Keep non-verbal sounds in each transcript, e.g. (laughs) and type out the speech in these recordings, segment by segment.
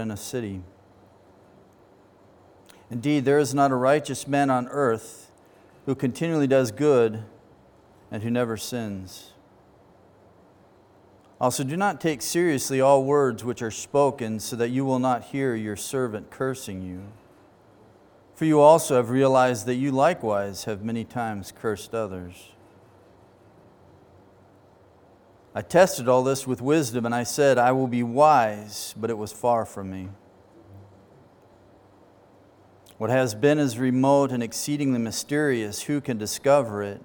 in a city. Indeed, there is not a righteous man on earth who continually does good and who never sins. Also, do not take seriously all words which are spoken, so that you will not hear your servant cursing you. For you also have realized that you likewise have many times cursed others. I tested all this with wisdom, and I said, I will be wise, but it was far from me. What has been is remote and exceedingly mysterious. Who can discover it?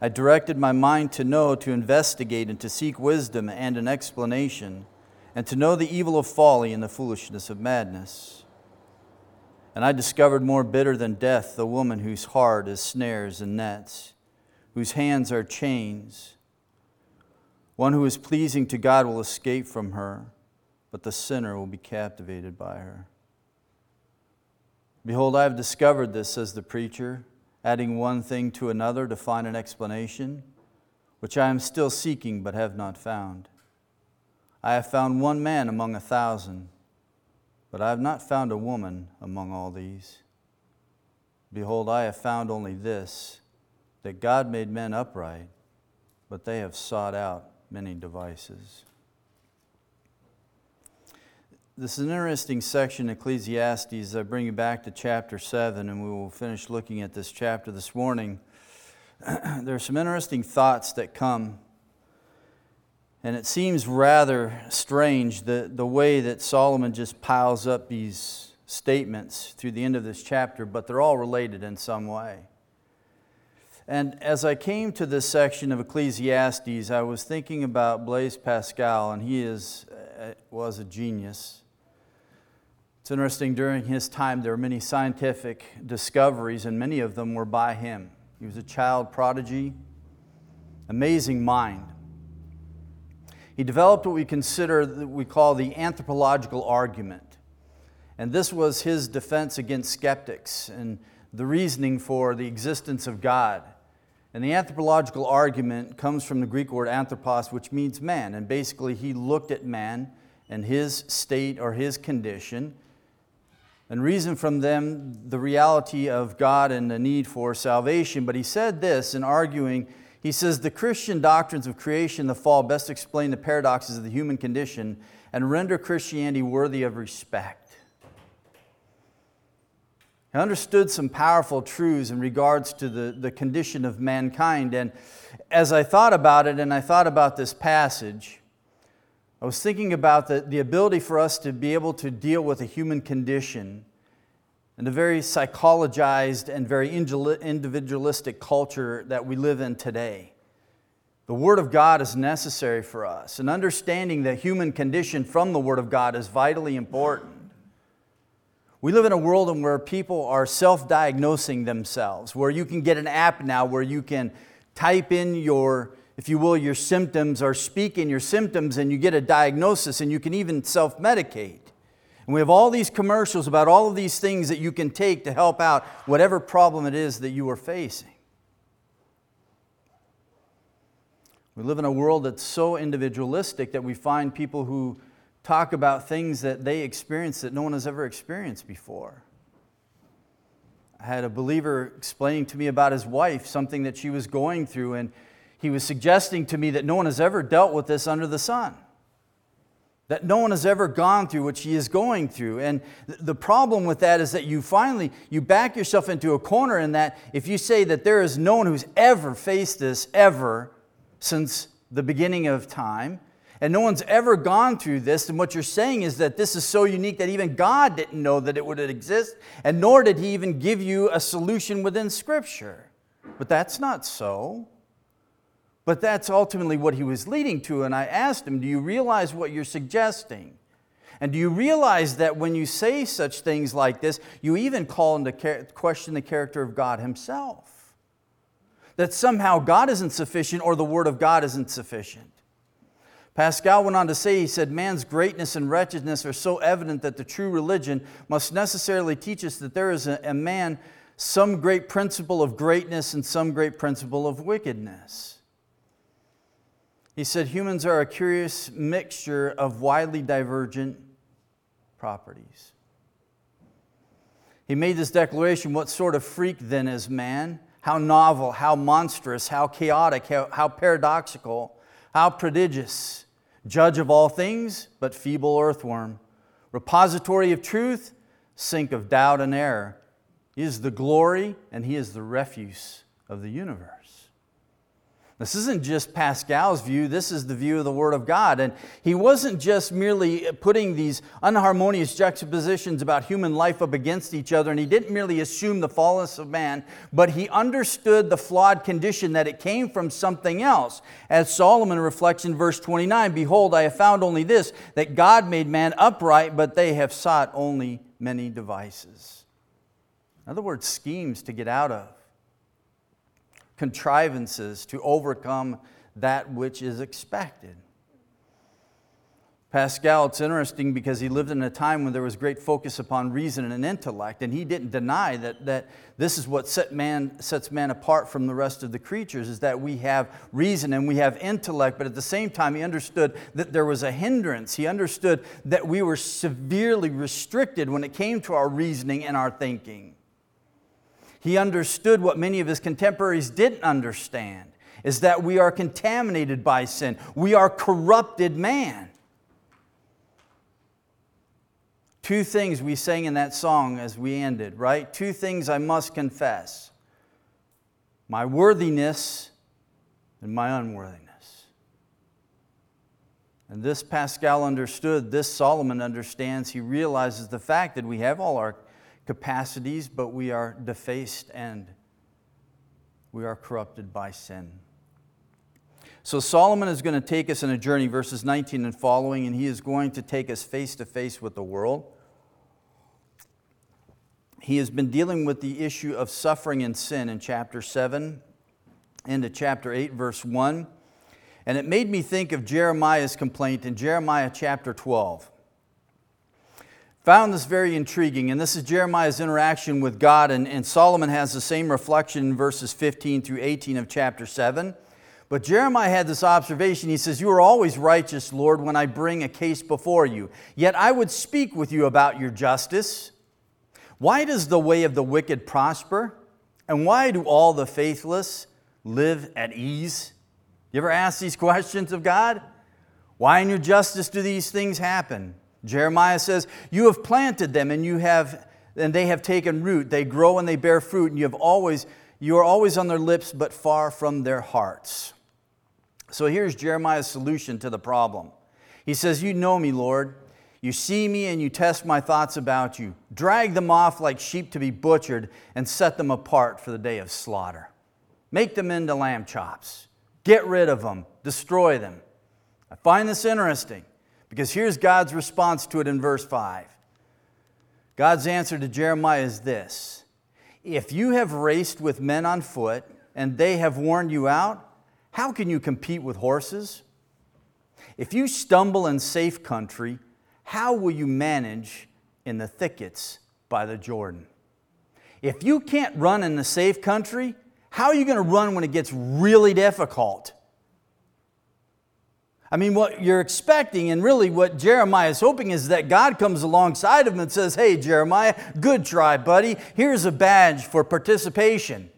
I directed my mind to know, to investigate, and to seek wisdom and an explanation, and to know the evil of folly and the foolishness of madness. And I discovered more bitter than death the woman whose heart is snares and nets, whose hands are chains. One who is pleasing to God will escape from her, but the sinner will be captivated by her. Behold, I have discovered this, says the preacher adding one thing to another to find an explanation, which I am still seeking but have not found. I have found one man among a thousand, but I have not found a woman among all these. Behold, I have found only this that God made men upright, but they have sought out many devices. This is an interesting section, Ecclesiastes. I bring you back to chapter 7, and we will finish looking at this chapter this morning. (clears throat) there are some interesting thoughts that come, and it seems rather strange the, the way that Solomon just piles up these statements through the end of this chapter, but they're all related in some way. And as I came to this section of Ecclesiastes, I was thinking about Blaise Pascal, and he is, uh, was a genius. It's interesting, during his time, there were many scientific discoveries, and many of them were by him. He was a child prodigy, amazing mind. He developed what we consider, we call the anthropological argument. And this was his defense against skeptics and the reasoning for the existence of God. And the anthropological argument comes from the Greek word anthropos, which means man. And basically, he looked at man and his state or his condition and reason from them the reality of God and the need for salvation. But he said this in arguing, he says, The Christian doctrines of creation and the fall best explain the paradoxes of the human condition and render Christianity worthy of respect. He understood some powerful truths in regards to the, the condition of mankind. And as I thought about it and I thought about this passage, I was thinking about the, the ability for us to be able to deal with a human condition and the very psychologized and very individualistic culture that we live in today. The Word of God is necessary for us, and understanding the human condition from the Word of God is vitally important. We live in a world in where people are self diagnosing themselves, where you can get an app now where you can type in your if you will, your symptoms or speak in your symptoms and you get a diagnosis and you can even self medicate. And we have all these commercials about all of these things that you can take to help out whatever problem it is that you are facing. We live in a world that's so individualistic that we find people who talk about things that they experience that no one has ever experienced before. I had a believer explaining to me about his wife, something that she was going through, and he was suggesting to me that no one has ever dealt with this under the sun. That no one has ever gone through what she is going through. And the problem with that is that you finally you back yourself into a corner in that if you say that there is no one who's ever faced this ever since the beginning of time, and no one's ever gone through this, and what you're saying is that this is so unique that even God didn't know that it would exist, and nor did He even give you a solution within Scripture. But that's not so. But that's ultimately what he was leading to. And I asked him, Do you realize what you're suggesting? And do you realize that when you say such things like this, you even call into question the character of God Himself? That somehow God isn't sufficient or the Word of God isn't sufficient. Pascal went on to say, he said, man's greatness and wretchedness are so evident that the true religion must necessarily teach us that there is a, a man some great principle of greatness and some great principle of wickedness. He said humans are a curious mixture of widely divergent properties. He made this declaration What sort of freak then is man? How novel, how monstrous, how chaotic, how, how paradoxical, how prodigious. Judge of all things, but feeble earthworm. Repository of truth, sink of doubt and error. He is the glory and he is the refuse of the universe. This isn't just Pascal's view, this is the view of the Word of God. And he wasn't just merely putting these unharmonious juxtapositions about human life up against each other, and he didn't merely assume the fallenness of man, but he understood the flawed condition that it came from something else. As Solomon reflects in verse 29 Behold, I have found only this, that God made man upright, but they have sought only many devices. In other words, schemes to get out of contrivances to overcome that which is expected. Pascal, it's interesting because he lived in a time when there was great focus upon reason and intellect, and he didn't deny that, that this is what set man, sets man apart from the rest of the creatures, is that we have reason and we have intellect, but at the same time, he understood that there was a hindrance. He understood that we were severely restricted when it came to our reasoning and our thinking. He understood what many of his contemporaries didn't understand is that we are contaminated by sin. We are corrupted man. Two things we sang in that song as we ended, right? Two things I must confess my worthiness and my unworthiness. And this Pascal understood, this Solomon understands. He realizes the fact that we have all our capacities, but we are defaced and we are corrupted by sin. So, Solomon is going to take us on a journey, verses 19 and following, and he is going to take us face to face with the world. He has been dealing with the issue of suffering and sin in chapter 7 into chapter 8, verse 1. And it made me think of Jeremiah's complaint in Jeremiah chapter 12 found this very intriguing. And this is Jeremiah's interaction with God. And, and Solomon has the same reflection in verses 15 through 18 of chapter 7. But Jeremiah had this observation. He says, You are always righteous, Lord, when I bring a case before you. Yet I would speak with you about your justice. Why does the way of the wicked prosper? And why do all the faithless live at ease? You ever ask these (laughs) questions of God? Why in your justice do these things happen? Jeremiah says, You have planted them and you have and they have taken root. They grow and they bear fruit, and you have always you are always on their lips, but far from their hearts. So here's Jeremiah's solution to the problem. He says, You know me, Lord. You see me and you test my thoughts about you. Drag them off like sheep to be butchered and set them apart for the day of slaughter. Make them into lamb chops. Get rid of them. Destroy them. I find this interesting. Because here's God's response to it in verse 5. God's answer to Jeremiah is this If you have raced with men on foot and they have worn you out, how can you compete with horses? If you stumble in safe country, how will you manage in the thickets by the Jordan? If you can't run in the safe country, how are you going to run when it gets really difficult? I mean, what you're expecting, and really what Jeremiah is hoping, is that God comes alongside of him and says, Hey, Jeremiah, good try, buddy. Here's a badge for participation.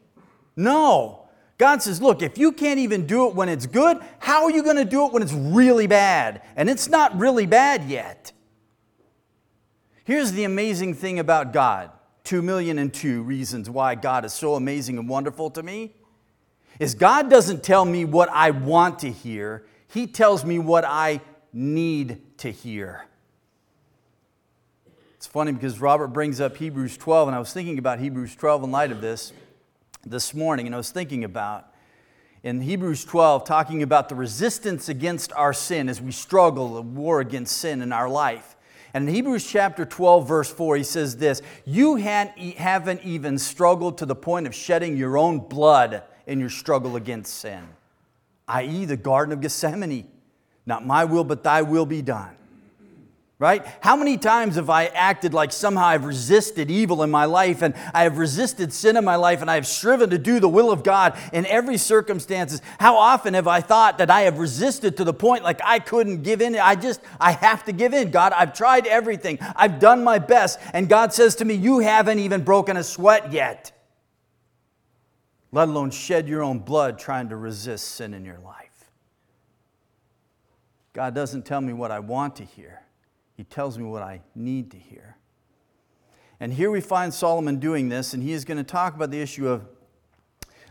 No. God says, Look, if you can't even do it when it's good, how are you going to do it when it's really bad? And it's not really bad yet. Here's the amazing thing about God two million and two reasons why God is so amazing and wonderful to me is God doesn't tell me what I want to hear. He tells me what I need to hear. It's funny because Robert brings up Hebrews 12, and I was thinking about Hebrews 12 in light of this this morning, and I was thinking about in Hebrews 12 talking about the resistance against our sin as we struggle, the war against sin in our life. And in Hebrews chapter 12, verse 4, he says this You haven't even struggled to the point of shedding your own blood in your struggle against sin i.e., the Garden of Gethsemane. Not my will, but thy will be done. right? How many times have I acted like somehow I've resisted evil in my life and I have resisted sin in my life and I have striven to do the will of God in every circumstances? How often have I thought that I have resisted to the point like I couldn't give in? I just, I have to give in. God, I've tried everything. I've done my best. And God says to me, you haven't even broken a sweat yet, let alone shed your own blood trying to resist sin in your life. God doesn't tell me what I want to hear. He tells me what I need to hear. And here we find Solomon doing this, and he is going to talk about the issue of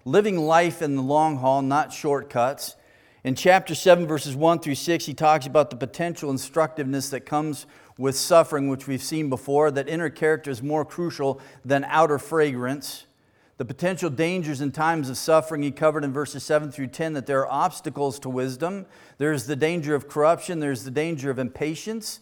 living life in the long haul, not shortcuts. In chapter 7, verses 1 through 6, he talks about the potential instructiveness that comes with suffering, which we've seen before, that inner character is more crucial than outer fragrance. The potential dangers and times of suffering he covered in verses 7 through 10 that there are obstacles to wisdom. There's the danger of corruption, there's the danger of impatience,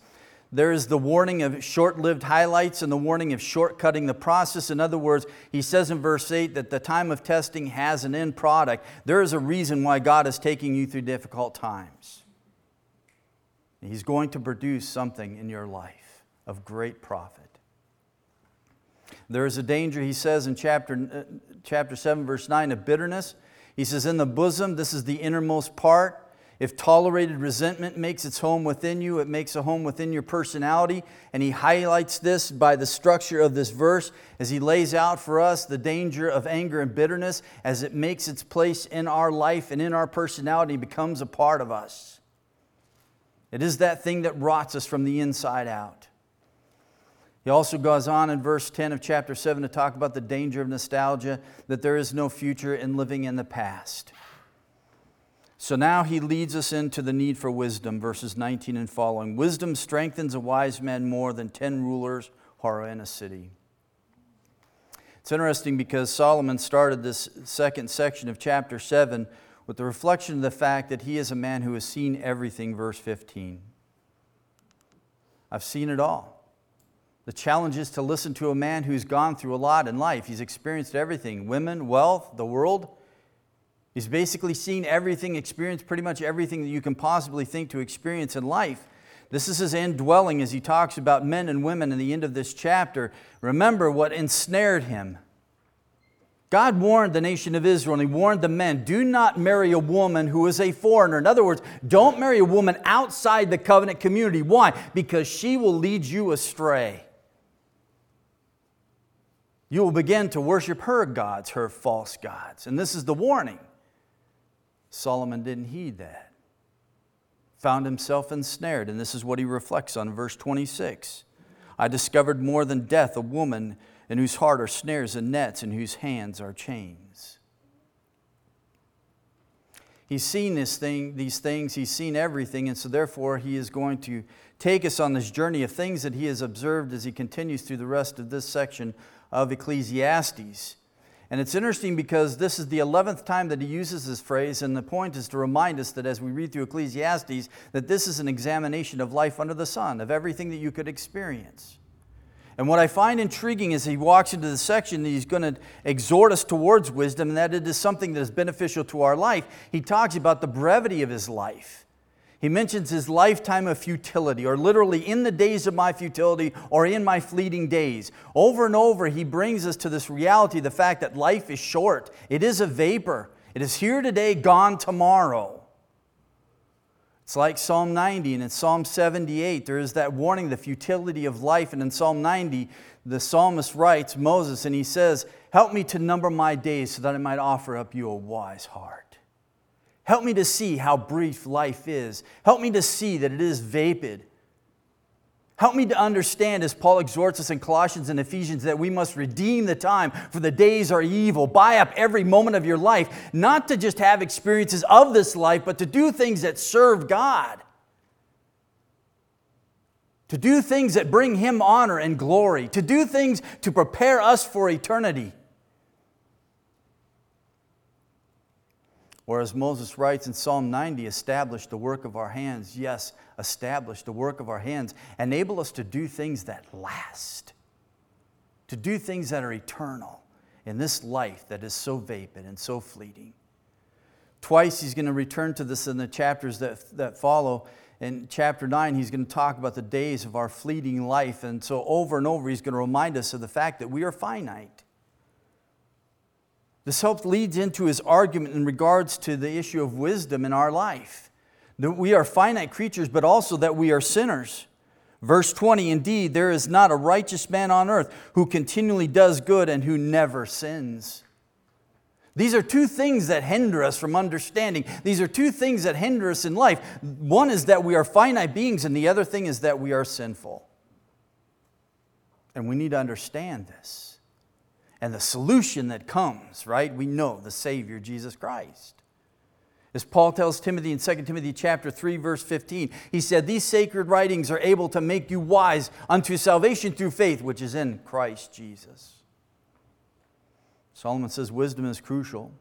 there is the warning of short lived highlights and the warning of shortcutting the process. In other words, he says in verse 8 that the time of testing has an end product. There is a reason why God is taking you through difficult times. He's going to produce something in your life of great profit. There is a danger, he says in chapter, uh, chapter 7, verse 9, of bitterness. He says, In the bosom, this is the innermost part if tolerated resentment makes its home within you, it makes a home within your personality. And he highlights this by the structure of this verse as he lays out for us the danger of anger and bitterness as it makes its place in our life and in our personality becomes a part of us. It is that thing that rots us from the inside out. He also goes on in verse 10 of chapter 7 to talk about the danger of nostalgia, that there is no future in living in the past. So now he leads us into the need for wisdom, verses 19 and following. Wisdom strengthens a wise man more than 10 rulers who are in a city. It's interesting because Solomon started this second section of chapter 7 with the reflection of the fact that he is a man who has seen everything, verse 15. I've seen it all. The challenge is to listen to a man who's gone through a lot in life. He's experienced everything women, wealth, the world. He's basically seen everything, experienced pretty much everything that you can possibly think to experience in life. This is his indwelling as he talks about men and women in the end of this chapter. Remember what ensnared him. God warned the nation of Israel and he warned the men do not marry a woman who is a foreigner. In other words, don't marry a woman outside the covenant community. Why? Because she will lead you astray. You will begin to worship her gods, her false gods. And this is the warning. Solomon didn't heed that. Found himself ensnared, and this is what he reflects on verse 26. I discovered more than death a woman in whose heart are snares and nets, and whose hands are chains. He's seen this thing, these things, he's seen everything, and so therefore he is going to take us on this journey of things that he has observed as he continues through the rest of this section of Ecclesiastes. And it's interesting because this is the 11th time that he uses this phrase, and the point is to remind us that as we read through Ecclesiastes, that this is an examination of life under the sun, of everything that you could experience. And what I find intriguing is he walks into the section that he's going to exhort us towards wisdom, and that it is something that is beneficial to our life. He talks about the brevity of his life. He mentions his lifetime of futility, or literally in the days of my futility, or in my fleeting days. Over and over, he brings us to this reality the fact that life is short, it is a vapor. It is here today, gone tomorrow. It's like Psalm 90 and in Psalm 78, there is that warning, the futility of life. And in Psalm 90, the psalmist writes, Moses, and he says, Help me to number my days so that I might offer up you a wise heart. Help me to see how brief life is. Help me to see that it is vapid. Help me to understand, as Paul exhorts us in Colossians and Ephesians, that we must redeem the time, for the days are evil. Buy up every moment of your life, not to just have experiences of this life, but to do things that serve God, to do things that bring Him honor and glory, to do things to prepare us for eternity. Or as Moses writes in Psalm 90, establish the work of our hands. Yes, establish the work of our hands. Enable us to do things that last, to do things that are eternal in this life that is so vapid and so fleeting. Twice he's going to return to this in the chapters that, that follow. in chapter 9, he's going to talk about the days of our fleeting life. And so, over and over, he's going to remind us of the fact that we are finite. This helps leads into his argument in regards to the issue of wisdom in our life. That we are finite creatures, but also that we are sinners. Verse 20 Indeed, there is not a righteous man on earth who continually does good and who never sins. These are two things that hinder us from understanding. These are two things that hinder us in life. One is that we are finite beings, and the other thing is that we are sinful. And we need to understand this. And the solution that comes, right? We know the Savior, Jesus Christ. As Paul tells Timothy in 2 Timothy chapter 3 verse 15, he said, "These sacred writings are able to make you wise unto salvation through faith which is in Christ Jesus." Solomon says wisdom is crucial.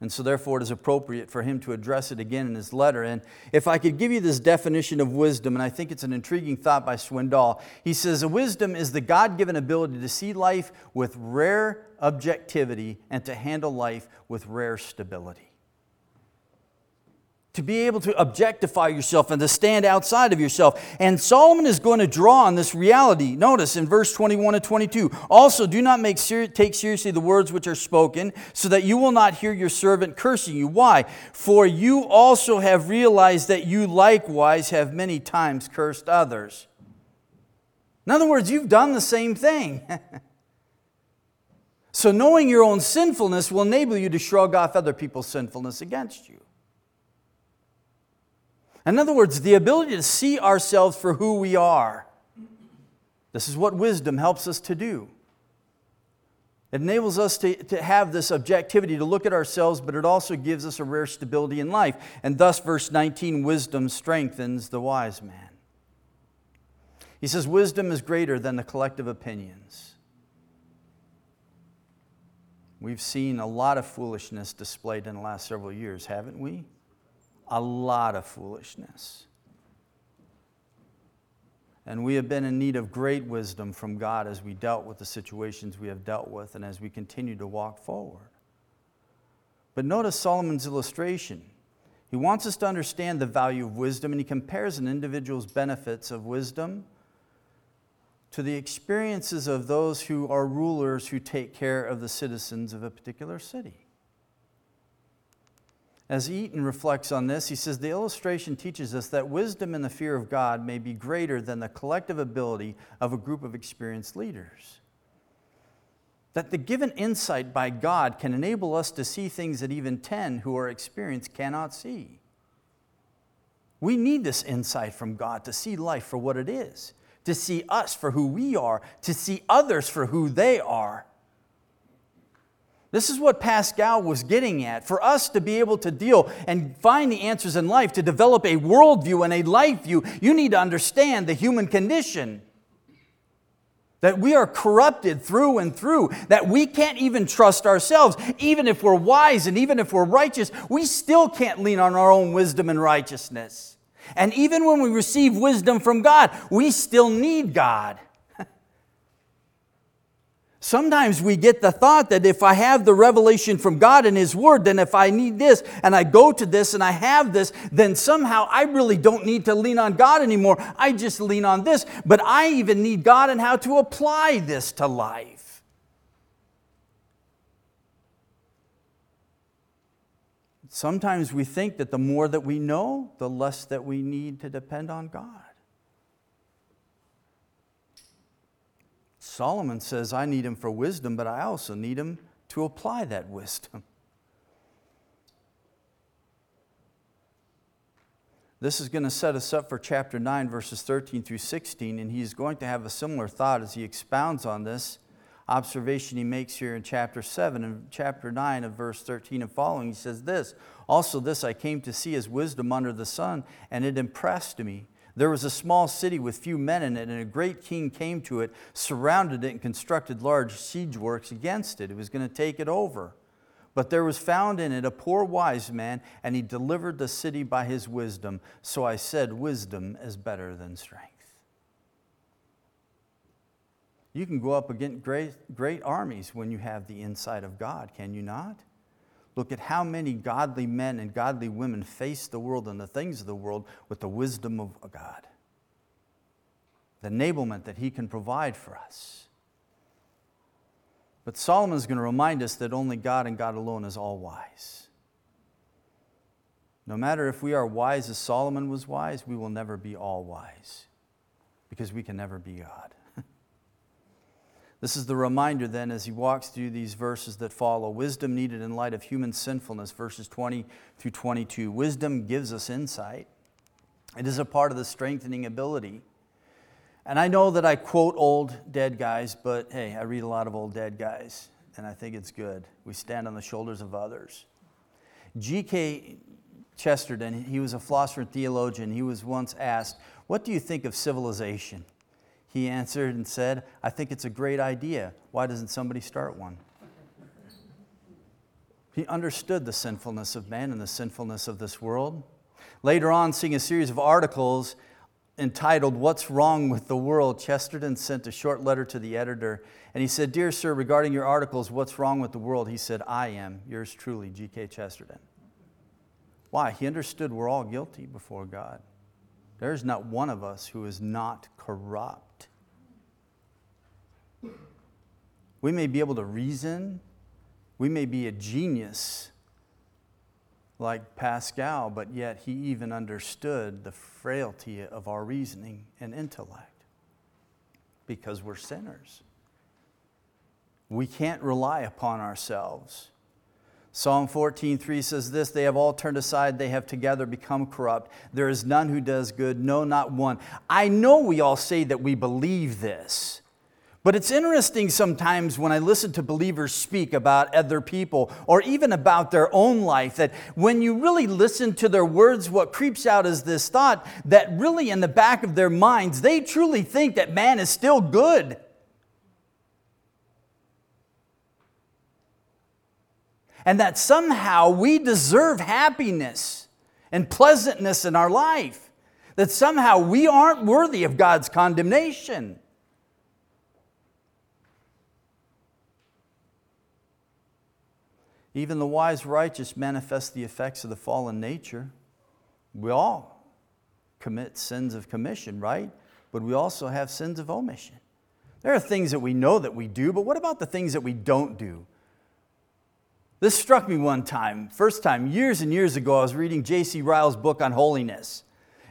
And so, therefore, it is appropriate for him to address it again in his letter. And if I could give you this definition of wisdom, and I think it's an intriguing thought by Swindoll, he says, a Wisdom is the God given ability to see life with rare objectivity and to handle life with rare stability to be able to objectify yourself and to stand outside of yourself. And Solomon is going to draw on this reality. Notice in verse 21 and 22 also, do not make ser- take seriously the words which are spoken, so that you will not hear your servant cursing you. Why? For you also have realized that you likewise have many times cursed others. In other words, you've done the same thing. (laughs) so, knowing your own sinfulness will enable you to shrug off other people's sinfulness against you. In other words, the ability to see ourselves for who we are. This is what wisdom helps us to do. It enables us to, to have this objectivity to look at ourselves, but it also gives us a rare stability in life. And thus, verse 19 wisdom strengthens the wise man. He says, Wisdom is greater than the collective opinions. We've seen a lot of foolishness displayed in the last several years, haven't we? A lot of foolishness. And we have been in need of great wisdom from God as we dealt with the situations we have dealt with and as we continue to walk forward. But notice Solomon's illustration. He wants us to understand the value of wisdom, and he compares an individual's benefits of wisdom to the experiences of those who are rulers who take care of the citizens of a particular city. As Eaton reflects on this, he says the illustration teaches us that wisdom and the fear of God may be greater than the collective ability of a group of experienced leaders. That the given insight by God can enable us to see things that even 10 who are experienced cannot see. We need this insight from God to see life for what it is, to see us for who we are, to see others for who they are. This is what Pascal was getting at. For us to be able to deal and find the answers in life, to develop a worldview and a life view, you need to understand the human condition. That we are corrupted through and through, that we can't even trust ourselves. Even if we're wise and even if we're righteous, we still can't lean on our own wisdom and righteousness. And even when we receive wisdom from God, we still need God. Sometimes we get the thought that if I have the revelation from God and His Word, then if I need this and I go to this and I have this, then somehow I really don't need to lean on God anymore. I just lean on this. But I even need God and how to apply this to life. Sometimes we think that the more that we know, the less that we need to depend on God. Solomon says, I need him for wisdom, but I also need him to apply that wisdom. (laughs) This is going to set us up for chapter 9, verses 13 through 16, and he's going to have a similar thought as he expounds on this observation he makes here in chapter 7 and chapter 9 of verse 13 and following. He says, This, also this I came to see as wisdom under the sun, and it impressed me there was a small city with few men in it, and a great king came to it, surrounded it, and constructed large siege works against it. He was going to take it over. But there was found in it a poor wise man, and he delivered the city by his wisdom. So I said, Wisdom is better than strength. You can go up against great, great armies when you have the insight of God, can you not? Look at how many godly men and godly women face the world and the things of the world with the wisdom of God, the enablement that He can provide for us. But Solomon is going to remind us that only God and God alone is all wise. No matter if we are wise as Solomon was wise, we will never be all wise because we can never be God. This is the reminder then as he walks through these verses that follow. Wisdom needed in light of human sinfulness, verses 20 through 22. Wisdom gives us insight, it is a part of the strengthening ability. And I know that I quote old dead guys, but hey, I read a lot of old dead guys, and I think it's good. We stand on the shoulders of others. G.K. Chesterton, he was a philosopher and theologian. He was once asked, What do you think of civilization? He answered and said, I think it's a great idea. Why doesn't somebody start one? He understood the sinfulness of man and the sinfulness of this world. Later on, seeing a series of articles entitled What's Wrong with the World, Chesterton sent a short letter to the editor and he said, Dear sir, regarding your articles, What's Wrong with the World? He said, I am, yours truly, G.K. Chesterton. Why? He understood we're all guilty before God. There's not one of us who is not corrupt. We may be able to reason, we may be a genius like Pascal, but yet he even understood the frailty of our reasoning and intellect because we're sinners. We can't rely upon ourselves. Psalm 14:3 says this, they have all turned aside, they have together become corrupt. There is none who does good, no not one. I know we all say that we believe this. But it's interesting sometimes when I listen to believers speak about other people or even about their own life that when you really listen to their words, what creeps out is this thought that really in the back of their minds, they truly think that man is still good. and that somehow we deserve happiness and pleasantness in our life, that somehow we aren't worthy of God's condemnation. Even the wise righteous manifest the effects of the fallen nature. We all commit sins of commission, right? But we also have sins of omission. There are things that we know that we do, but what about the things that we don't do? This struck me one time, first time, years and years ago. I was reading J.C. Ryle's book on holiness.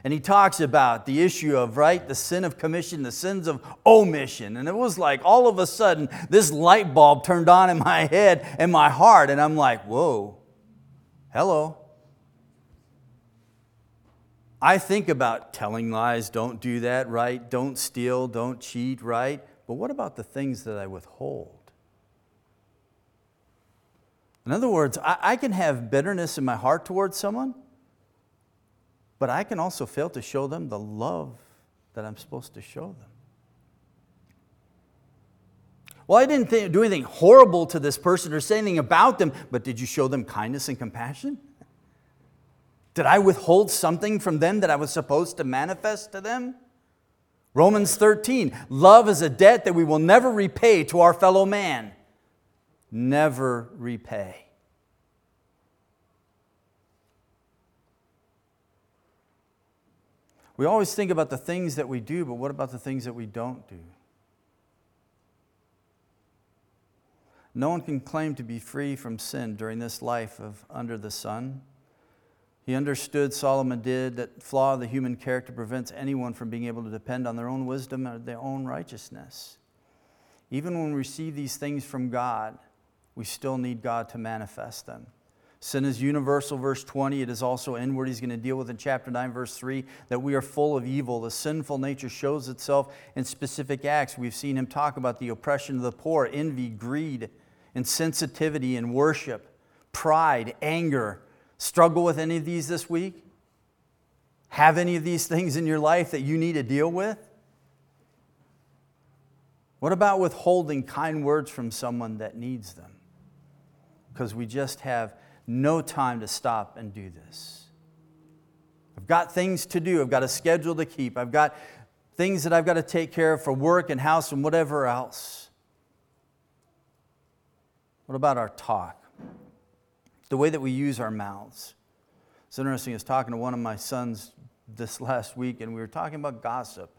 And he talks about the issue of, right, the sin of commission, the sins of omission. And it was like all of a sudden, this light bulb turned on in my head and my heart. And I'm like, whoa, hello. I think about telling lies, don't do that, right? Don't steal, don't cheat, right? But what about the things that I withhold? In other words, I, can have bitterness in my heart towards someone, but I can also fail to show them the love that I'm supposed to show them. Well, I didn't think, do anything horrible to this person or say anything about them, but did you show them kindness and compassion? Did I withhold something from them that I was supposed to manifest to them? Romans 13 love is a debt that we will never repay to our fellow man never repay. We always think about the things that we do, but what about the things that we don't do? No one can claim to be free from sin during this life of under the sun. He understood, Solomon did, that flaw of the human character prevents anyone from being able to depend on their own wisdom or their own righteousness. Even when we receive these things from God, we still need God to manifest them. Sin is universal, verse 20. It is also inward. He's going to deal with in chapter 9, verse 3, that we are full of evil. The sinful nature shows itself in specific acts. We've seen him talk about the oppression of the poor, envy, greed, insensitivity in worship, pride, anger. Struggle with any of these this week? Have any of these things in your life that you need to deal with? What about withholding kind words from someone that needs them? because we just have no time to stop and do this. I've got things to do, I've got a schedule to keep, I've got things that I've got to take care of for work and house and whatever else. What about our talk? the way that we use our mouths. It's interesting, I was talking to one of my sons this (laughs) last week, and we were talking about gossip.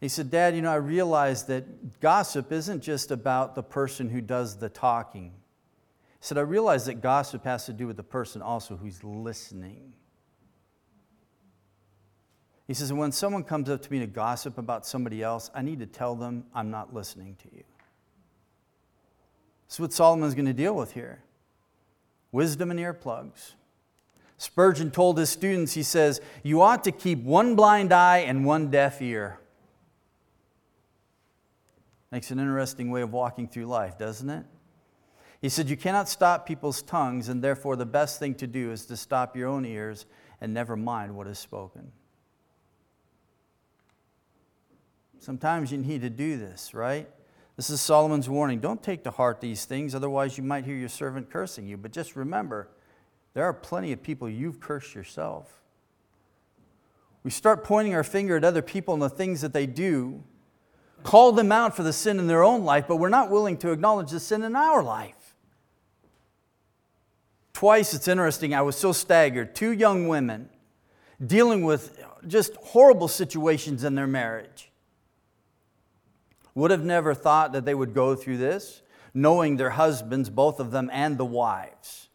He said, Dad, you know, I realized that gossip isn't just about the person who does the talking. Said, I realized that gossip has to do with the person also who's listening. He says, when someone comes up to me to gossip about somebody else, I need to tell them I'm not listening to you. That's what Solomon's going to deal with here wisdom and earplugs. Spurgeon told his students, he says, You ought to keep one blind eye and one deaf ear. Makes an interesting way of walking through life, doesn't it? He said, You cannot stop people's tongues, and therefore the best thing to do is to stop your own ears and never mind what is spoken. Sometimes you need to do this, right? This is Solomon's warning. Don't take to heart these things, otherwise, you might hear your servant cursing you. But just remember, there are plenty of people you've cursed yourself. We start pointing our finger at other people and the things that they do call them out for the sin in their own life, but we're not willing to acknowledge the sin in our life. Twice, it's interesting, I was so staggered. Two young women dealing with just horrible situations in their marriage. Would have never thought that they would go through this, knowing their husbands, both of them, and the wives.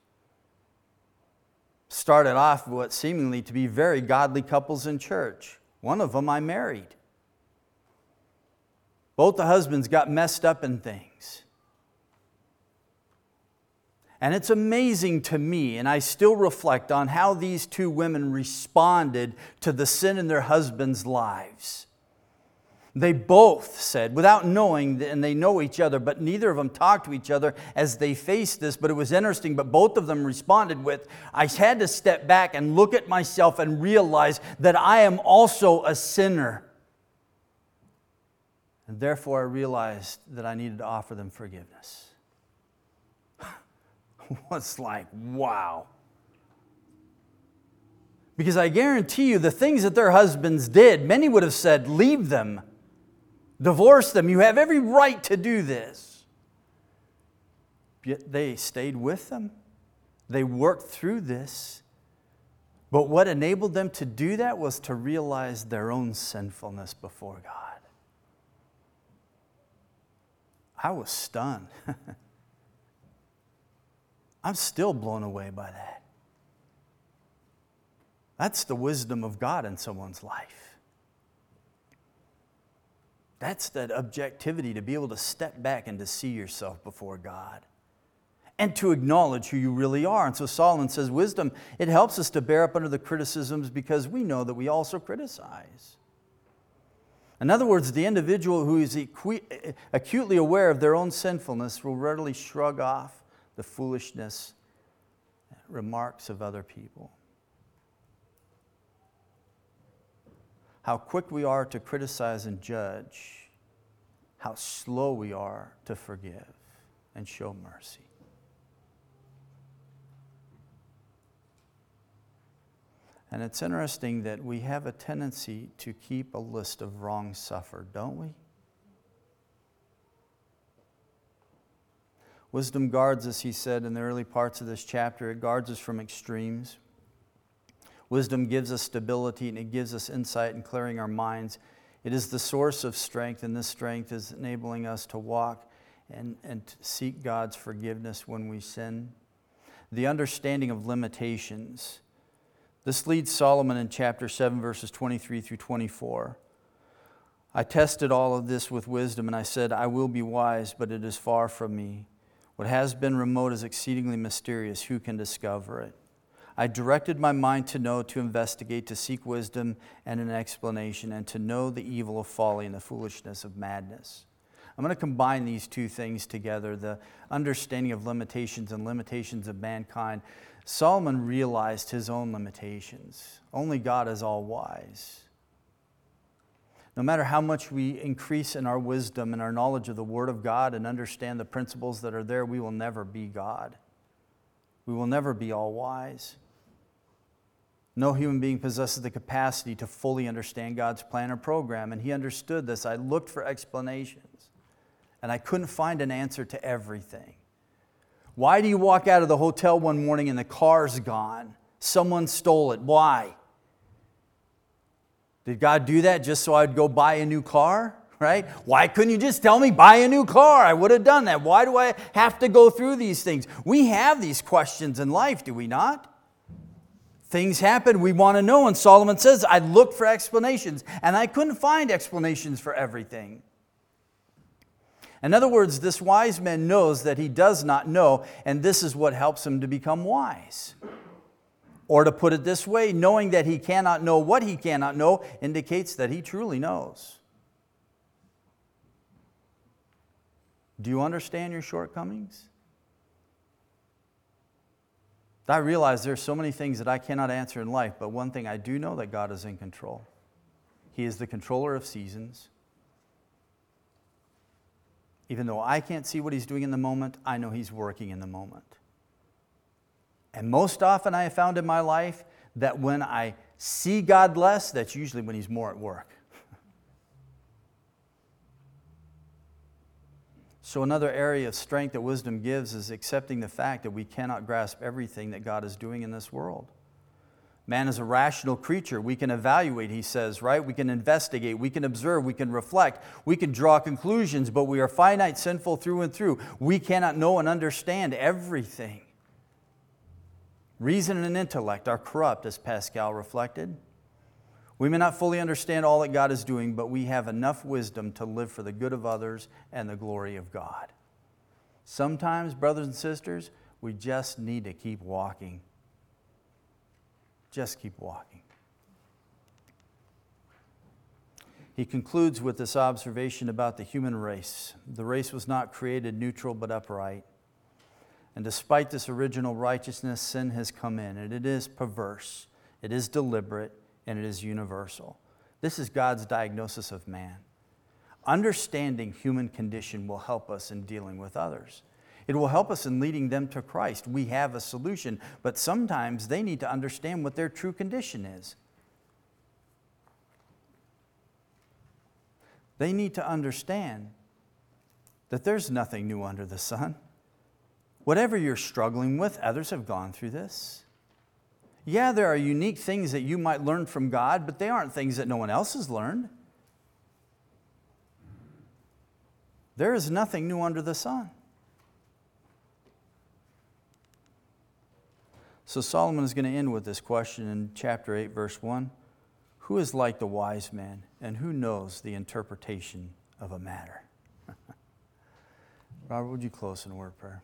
Started off what seemingly to be very godly couples in church. One of them I married. Both the husbands got messed up in things. And it's amazing to me, and I still reflect on how these two women responded to the sin in their husbands' lives. They both said, without knowing, and they know each other, but neither of them talked to each other as they faced this. But it was interesting, but both of them responded with, I had to step back and look at myself and realize that I am also a sinner. And therefore, I realized that I needed to offer them forgiveness. (laughs) was like, wow. Because I guarantee you, the things that their husbands did, many would have said, leave them, divorce them. You have every right to do this. Yet they stayed with them, they worked through this. But what enabled them to do that was to realize their own sinfulness before God. I was stunned. (laughs) I'm still blown away by that. That's the wisdom of God in someone's life. That's that objectivity to be able to step back and to see yourself before God and to acknowledge who you really are. And so Solomon says, wisdom, it helps us to bear up under the criticisms because we know that we also criticize. In other words, the individual who is acutely aware of their own sinfulness will readily shrug off the foolishness remarks of other people. How quick we are to criticize and judge, how slow we are to forgive and show mercy. And it's interesting that we have a tendency to keep a list of wrongs suffered, don't we? Wisdom guards us, he said in the early parts of this chapter. It guards us from extremes. Wisdom gives us stability and it gives us insight in clearing our minds. It is the source of strength, and this strength is enabling us to walk and, and seek God's forgiveness when we sin. The understanding of limitations this leads Solomon in chapter 7, verses 23 through 24. I tested all of this with wisdom, and I said, I will be wise, but it is far from me. What has been remote is exceedingly mysterious. Who can discover it? I directed my mind to know, to investigate, to seek wisdom and an explanation, and to know the evil of folly and the foolishness of madness. I'm going to combine these two things together the understanding of limitations and limitations of mankind Solomon realized his own limitations. Only God is all wise. No matter how much we increase in our wisdom and our knowledge of the Word of God and understand the principles that are there, we will never be God. We will never be all wise. No human being possesses the capacity to fully understand God's plan or program, and he understood this. I looked for explanations, and I couldn't find an answer to everything. Why do you walk out of the hotel one morning and the car's gone? Someone stole it. Why? Did God do that just so I'd go buy a new car? Right? Why couldn't you just tell me buy a new car? I would have done that. Why do I have to go through these things? We have these questions in life, do we not? Things happen, we want to know, and Solomon says, I looked for explanations, and I couldn't find explanations for everything. In other words, this wise man knows that he does not know, and this is what helps him to become wise. Or to put it this way, knowing that he cannot know what he cannot know indicates that he truly knows. Do you understand your shortcomings? I realize there's so many things that I cannot answer in life, but one thing I do know that God is in control. He is the controller of seasons. Even though I can't see what he's doing in the moment, I know he's working in the moment. And most often I have found in my life that when I see God less, that's usually when he's more at work. (laughs) So, another area of strength that wisdom gives is accepting the fact that we cannot grasp everything that God is doing in this world. Man is a rational creature. We can evaluate, he says, right? We can investigate, we can observe, we can reflect, we can draw conclusions, but we are finite, sinful through and through. We cannot know and understand everything. Reason and intellect are corrupt, as Pascal reflected. We may not fully understand all that God is doing, but we have enough wisdom to live for the good of others and the glory of God. Sometimes, brothers and sisters, we just need to keep walking just keep walking. He concludes with this observation about the human race. The race was not created neutral but upright. And despite this original righteousness, sin has come in, and it is perverse, it is deliberate, and it is universal. This is God's diagnosis of man. Understanding human condition will help us in dealing with others. It will help us in leading them to Christ. We have a solution, but sometimes they need to understand what their true condition is. They need to understand that there's nothing new under the sun. Whatever you're struggling with, others have gone through this. Yeah, there are unique things that you might learn from God, but they aren't things that no one else has learned. There is nothing new under the sun. So Solomon is going to end with this question in chapter 8, verse 1 Who is like the wise man, and who knows the interpretation of a matter? (laughs) Robert, would you close in a word prayer?